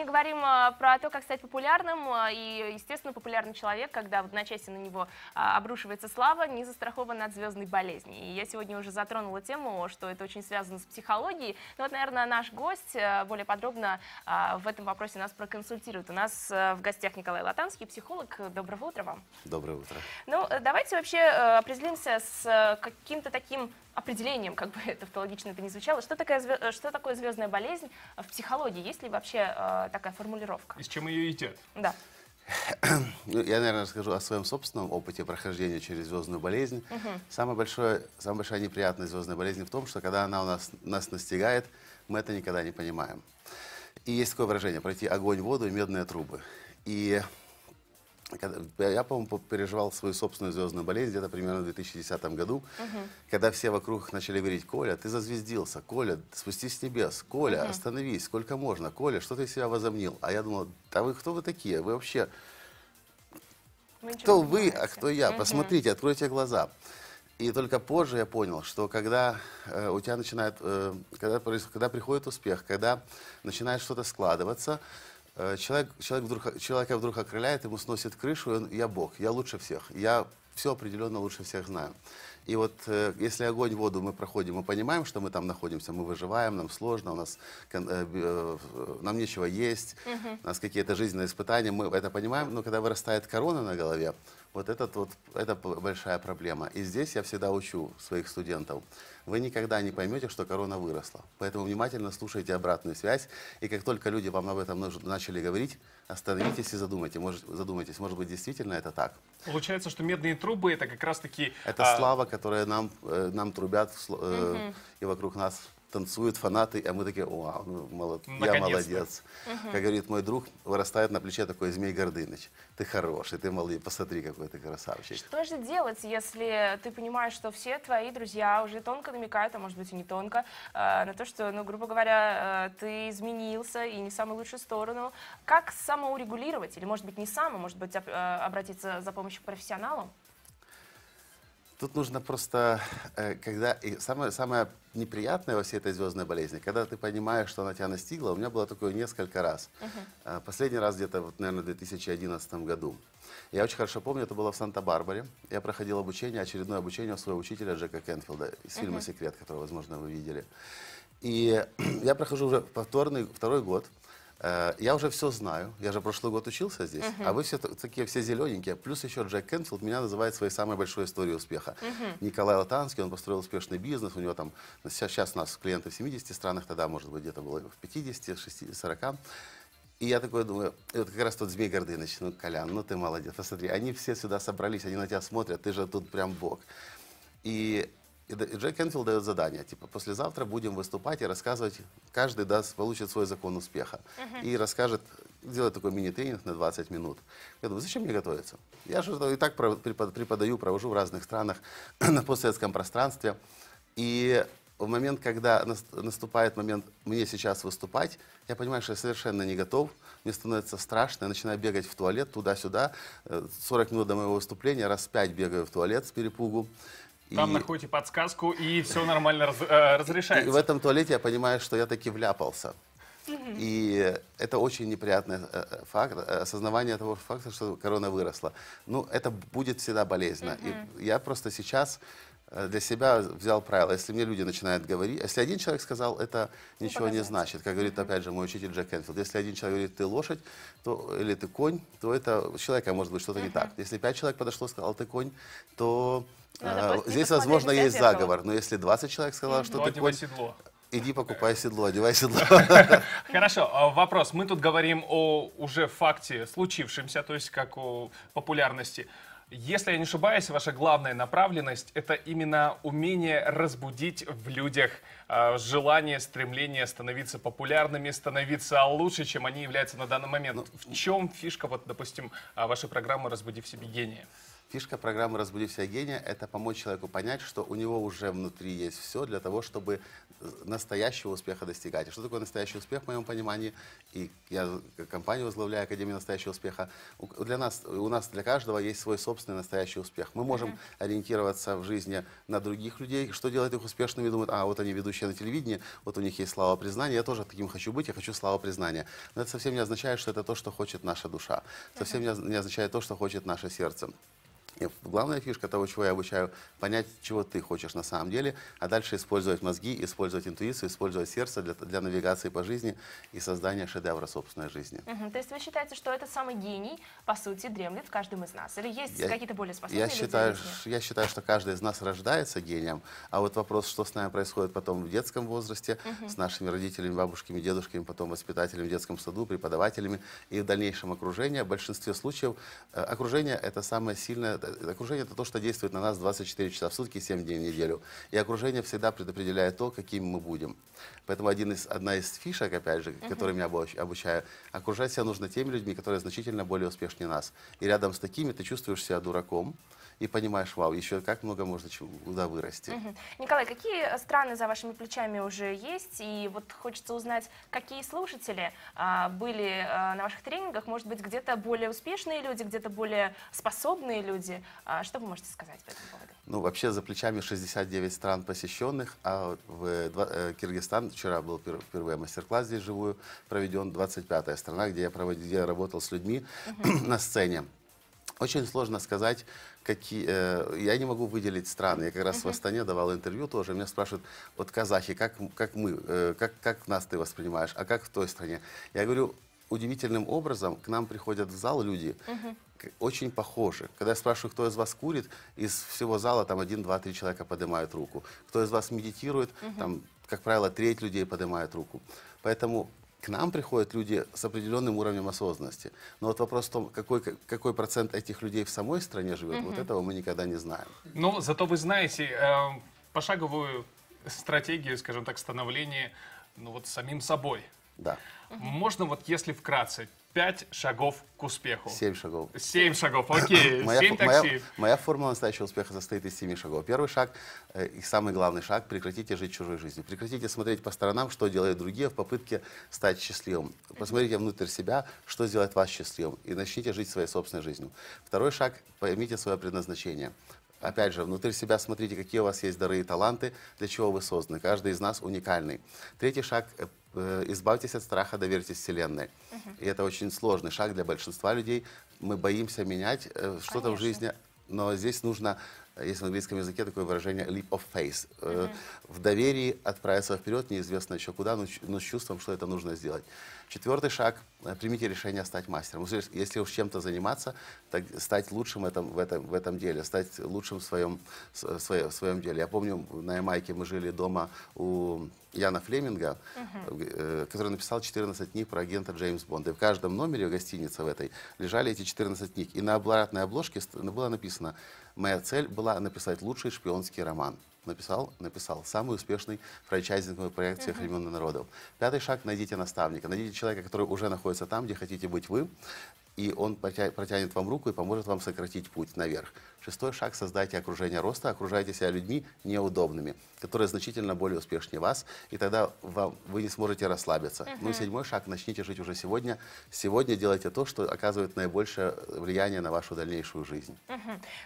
сегодня говорим э, про то, как стать популярным, э, и, естественно, популярный человек, когда в одночасье на него а, обрушивается слава, не застрахован от звездной болезни. И я сегодня уже затронула тему, что это очень связано с психологией. Ну вот, наверное, наш гость более подробно а, в этом вопросе нас проконсультирует. У нас в гостях Николай Латанский, психолог. Доброго утра вам. Доброе утро. Ну, э, давайте вообще э, определимся с э, каким-то таким определением, как бы это тавтологично это не звучало. Что, такое зве- э, что такое звездная болезнь в психологии? Есть ли вообще э, такая формулировка? И с чем ее едят? Да. Ну, я, наверное, расскажу о своем собственном опыте прохождения через звездную болезнь. Самое большое, самая большая неприятность звездной болезни в том, что когда она у нас, нас настигает, мы это никогда не понимаем. И есть такое выражение «пройти огонь, воду и медные трубы». И я, по-моему, переживал свою собственную звездную болезнь где-то примерно в 2010 году, когда все вокруг начали говорить, Коля, ты зазвездился, Коля, спустись с небес, Коля, остановись, сколько можно, Коля, что ты себя возомнил? А я думал, да вы кто вы такие? Вы вообще Вы кто вы, а кто я? Мгм. Посмотрите, откройте глаза. И только позже я понял, что когда э, у тебя начинает, э, когда, когда приходит успех, когда начинает что-то складываться, человек, человек вдруг, человека вдруг окрыляет, ему сносит крышу, он, я Бог, я лучше всех, я все определенно лучше всех знаю. И вот э, если огонь, воду мы проходим, мы понимаем, что мы там находимся, мы выживаем, нам сложно, у нас, э, э, нам нечего есть, у нас какие-то жизненные испытания, мы это понимаем, но когда вырастает корона на голове, вот, этот вот это большая проблема. И здесь я всегда учу своих студентов. Вы никогда не поймете, что корона выросла. Поэтому внимательно слушайте обратную связь. И как только люди вам об этом начали говорить, остановитесь и задумайтесь. Может, задумайтесь, может быть, действительно это так. Получается, что медные трубы это как раз-таки... Это а, слава, которая нам, э, нам трубят, в э, и вокруг нас танцуют фанаты, а мы такие, вау, ну, молод- я молодец. Как говорит мой друг, вырастает на плече такой Змей Гордыныч. Ты хороший, ты молодец, посмотри, какой ты красавчик. Что же делать, если ты понимаешь, что все твои друзья уже тонко намекают, а может быть и не тонко, э, на то, что, ну, грубо говоря, э, ты изменился и не в самую лучшую сторону. Как самоурегулировать? Или, может быть, не сам, а может быть, об- э, обратиться за помощью к профессионалу? Тут нужно просто, э, когда и самое, самое неприятное во всей этой звездной болезни, когда ты понимаешь, что она тебя настигла, у меня было такое несколько раз. Э, Последний раз где-то, вот, наверное, в 2011 году. Я очень хорошо помню, это было в Санта-Барбаре. Я проходил обучение, очередное обучение у своего учителя Джека Кенфилда из фильма «Секрет», который, возможно, вы видели. И я прохожу уже повторный, второй год. Э, Я уже все знаю. Я же прошлый год учился здесь, а вы все такие все зелененькие. Плюс еще Джек Кенфилд меня называет своей самой большой историей успеха. Николай Латанский, он построил успешный бизнес. У него там сейчас, сейчас у нас клиенты в 70 странах, тогда, может быть, где-то было в 50, 60, 40. И я такой думаю, и вот как раз тот Змей Гордыныч, ну, Колян, ну ты молодец, посмотри, они все сюда собрались, они на тебя смотрят, ты же тут прям бог. И, и Джек Кенфилд дает задание, типа, послезавтра будем выступать и рассказывать, каждый даст, получит свой закон успеха. И расскажет, делает такой мини-тренинг на 20 минут. Я думаю, зачем мне готовиться? Я же и так преподаю, провожу в разных странах, на постсоветском пространстве. И в момент, когда нас- наступает момент мне сейчас выступать, я понимаю, что я совершенно не готов, мне становится страшно, я начинаю бегать в туалет туда-сюда. Э, 40 минут до моего выступления, раз пять бегаю в туалет с перепугу. Там И- находите подсказку, и все нормально раз- э, и разрешается. в этом туалете я понимаю, что я таки вляпался. И это очень неприятный э, э, факт, э, осознавание того факта, что корона выросла. Ну, это будет всегда болезненно. И я просто сейчас для себя взял правило, если мне люди начинают говорить, если один человек сказал, это ничего не показать. значит, как говорит опять же мой учитель Джек Энфилд. Если один человек говорит, ты лошадь, то, или ты конь, то это у человека может быть что-то не так. Если пять человек подошло и сказал, ты конь, то Надо э, не здесь, возможно, есть зеркало. заговор. Но если 20 человек сказал, что Ну, ты одевай конь, седло. Иди покупай седло, одевай седло. Хорошо, а вопрос. Мы тут говорим о уже факте случившемся, то есть как о популярности. Если я не ошибаюсь, ваша главная направленность это именно умение разбудить в людях э, желание, стремление становиться популярными, становиться лучше, чем они являются на данный момент. в чем фишка, вот, допустим, а, вашей программы «Разбуди в себе гения»? Фишка программы «Разбуди себя гения» — это помочь человеку понять, что у него уже внутри есть все для того, чтобы настоящего успеха достигать. И что такое настоящий успех, в моем понимании, и я компанию возглавляю Академию настоящего успеха, для нас, у нас, для каждого есть свой собственный настоящий успех. Мы можем ориентироваться в жизни на других людей, что делает их успешными, думают, а, вот они ведущие на телевидении, вот у них есть слава признания, я тоже таким хочу быть, я хочу слава признания. Но это совсем не означает, что это то, что хочет наша душа. Совсем не, не означает то, что хочет наше сердце. И главная фишка того, чего я обучаю, понять, чего ты хочешь на самом деле, а дальше использовать мозги, использовать интуицию, использовать сердце для, для навигации по жизни и создания шедевра собственной жизни. Мгм. То есть вы считаете, что этот самый гений, по сути, дремлет в каждом из нас? Или есть какие-то более способные Я люди считаю, я считаю, что каждый из нас рождается гением, а вот вопрос, что с нами происходит потом в детском возрасте, с нашими родителями, бабушками, дедушками, потом воспитателями в детском саду, преподавателями и в дальнейшем окружение. В большинстве случаев э, окружение – это самое сильное, э, окружение – это то, что действует на нас 24 часа в сутки, 7 дней в неделю. И окружение всегда предопределяет то, какими мы будем. Поэтому один из, одна из фишек, опять же, которыми я обуч- обучаю, окружать себя нужно теми людьми, которые значительно более успешнее нас. И рядом с такими ты чувствуешь себя дураком и понимаешь, вау, еще как много можно куда вырасти. Мгм. Николай, какие э, страны за вашими плечами уже есть? И вот хочется узнать, какие слушатели а, были а, на ваших тренингах? Может быть, где-то более успешные люди, где-то более способные люди? А, что вы можете сказать по этому поводу? Ну, вообще за плечами 69 стран посещенных, а в два- э, Киргизстан, вчера был пер- впервые мастер-класс здесь живую проведен, 25-я страна, где я, проводил, где я работал с людьми на сцене. Очень сложно сказать, какие... э, я не могу выделить страны. Я как раз в Астане давал интервью тоже. Меня спрашивают, вот казахи, как, как мы, э, как, как нас ты воспринимаешь, а как в той стране? Я говорю, удивительным образом к нам приходят в зал люди, к- очень похожи. Когда я спрашиваю, кто из вас курит, из всего зала там один, два, три человека поднимают руку. Кто из вас медитирует, там, как правило, треть людей поднимает руку. Поэтому к нам приходят люди с определенным уровнем осознанности. Но вот вопрос в том, какой, какой процент этих людей в самой стране живет, вот этого мы никогда не знаем. Но зато вы знаете э, пошаговую стратегию, скажем так, становления ну, вот самим собой. Да, Можно вот, если вкратце, пять шагов к успеху. семь шагов. Семь шагов, окей, Моя, семь моя- такси. моя формула настоящего успеха состоит из семи шагов. Первый шаг э, и самый главный шаг – прекратите жить чужой жизнью. Прекратите смотреть по сторонам, что делают другие в попытке стать счастливым. Посмотрите внутрь себя, что сделает вас счастливым, и начните жить своей собственной жизнью. Второй шаг – поймите свое предназначение. Опять же, внутрь себя смотрите, какие у вас есть дары и таланты, для чего вы созданы. Каждый из нас уникальный. Третий шаг избавьтесь от страха, доверьтесь Вселенной. И это очень сложный шаг для большинства людей. Мы боимся менять э, что-то в жизни, но здесь нужно, э, есть в английском языке такое выражение leap of faith. Э, В доверии отправиться вперед, неизвестно еще куда, но, но с чувством, что это нужно сделать. Четвертый шаг э, примите решение стать мастером. Если- уж чем-то заниматься, так стать лучшим в этом, в этом, в этом деле, стать лучшим в своем, в своем, в своем деле. Я помню, на Ямайке мы жили дома у Яна Флеминга, э, который написал 14 книг про агента Джеймс Бонда. И в каждом номере гостиницы в этой лежали эти 14 книг. И на обратной обложке было написано, моя цель была написать лучший шпионский роман. Написал, написал. Самый успешный франчайзинговый проект всех времен и народов. Пятый шаг – найдите наставника. Найдите человека, который уже находится там, где хотите быть вы, и он протя- протянет вам руку и поможет вам сократить путь наверх. Шестой шаг – создайте окружение роста, окружайте себя людьми неудобными, которые значительно более успешнее вас, и тогда вам, вы не сможете расслабиться. Ну и седьмой шаг – начните жить уже сегодня. Сегодня делайте то, что оказывает наибольшее влияние на вашу дальнейшую жизнь.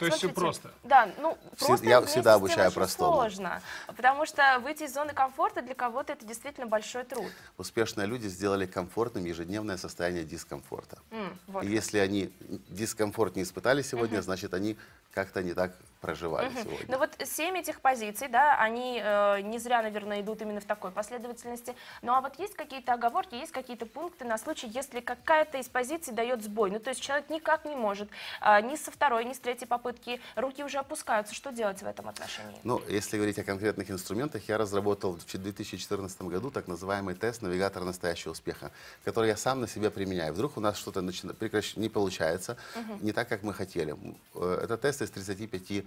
То есть все просто. Да, ну просто я всегда обучаю простому. сложно, потому что выйти из зоны комфорта для кого-то это действительно большой труд. Успешные люди сделали комфортным ежедневное состояние дискомфорта. М, вот. И если они дискомфорт не испытали сегодня, значит, они как-то не так проживали сегодня. Ну вот семь этих позиций, да, они э, не зря, наверное, идут именно в такой последовательности. Ну а вот есть какие-то оговорки, есть какие-то пункты на случай, если какая-то из позиций дает сбой. Ну то есть человек никак не может, а, ни со второй, ни с третьей попытки, руки уже опускаются. Что делать в этом отношении? Ну, если говорить о конкретных инструментах, я разработал в 2014 году так называемый тест «Навигатор настоящего успеха», который я сам на себе применяю. Вдруг у нас что-то начина- прекращ- не получается, не так, как мы хотели. Э, Тест из 35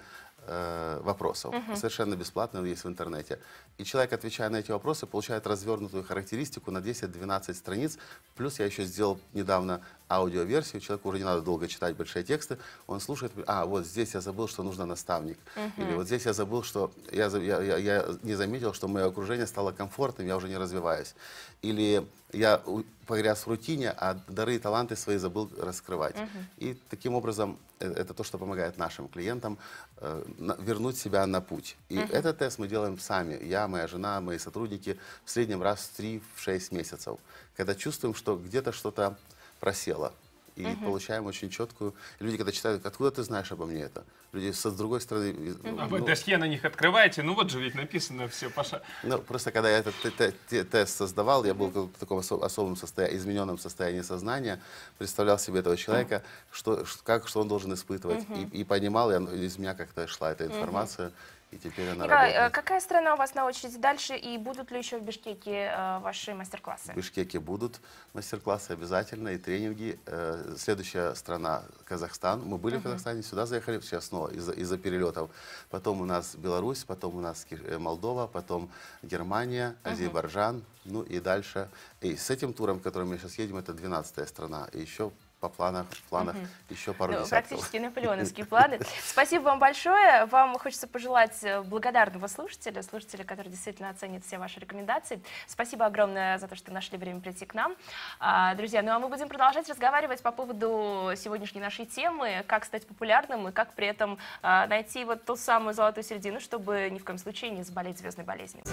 э, вопросов. Совершенно бесплатно, он есть в интернете. И человек, отвечая на эти вопросы, получает развернутую характеристику на 10-12 страниц. Плюс я еще сделал недавно аудиоверсию. Человеку уже не надо долго читать большие тексты. Он слушает, а, вот здесь я забыл, что нужно наставник. Или вот здесь я забыл, что я, я, я- я не заметил, что мое окружение стало комфортным, я уже не развиваюсь. Или я погряз в рутине, а дары и таланты свои забыл раскрывать. И таким образом э, это то, что помогает нашим клиентам э, вернуть себя на путь. И этот тест мы делаем сами. Я, моя жена, мои сотрудники в среднем раз в 3-6 месяцев. Когда чувствуем, что где-то что-то просело. И получаем очень четкую... и Люди, когда читают, откуда ты знаешь обо мне это? Люди со, с другой стороны... А вы ну, досье на них открываете, ну вот же ведь написано все, Паша. ну, просто когда я этот те- те- те- тест создавал, я был в таком осо- особом состоянии, измененном состоянии сознания, представлял себе этого человека, что, как, что он должен испытывать. И, и понимал, я, из меня как-то шла эта информация, и теперь она Николай, э, работает. какая страна у вас на очереди дальше и будут ли еще в Бишкеке э, ваши мастер-классы? В Бишкеке будут мастер-классы обязательно и тренинги. Э, Следующая страна Казахстан. Мы были в Казахстане, сюда заехали сейчас снова из-за из перелетов. Потом у нас Беларусь, потом у нас э, Молдова, потом Германия, Азербайджан, ну и дальше. И с этим туром, которым мы сейчас едем, это 12 страна. И еще по планах, в планах еще пару Ну, десятков. практически наполеоновские планы. Спасибо вам большое. Вам хочется пожелать э, благодарного слушателя, слушателя, который действительно оценит все ваши рекомендации. Спасибо огромное за то, что нашли время прийти к нам. А, Друзья, ну а мы будем продолжать разговаривать по поводу сегодняшней нашей темы, как стать популярным и как при этом а, найти вот ту самую золотую середину, чтобы ни в коем случае не заболеть звездной болезнью.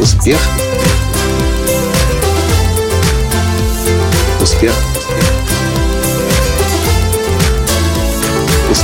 Успех. Успех.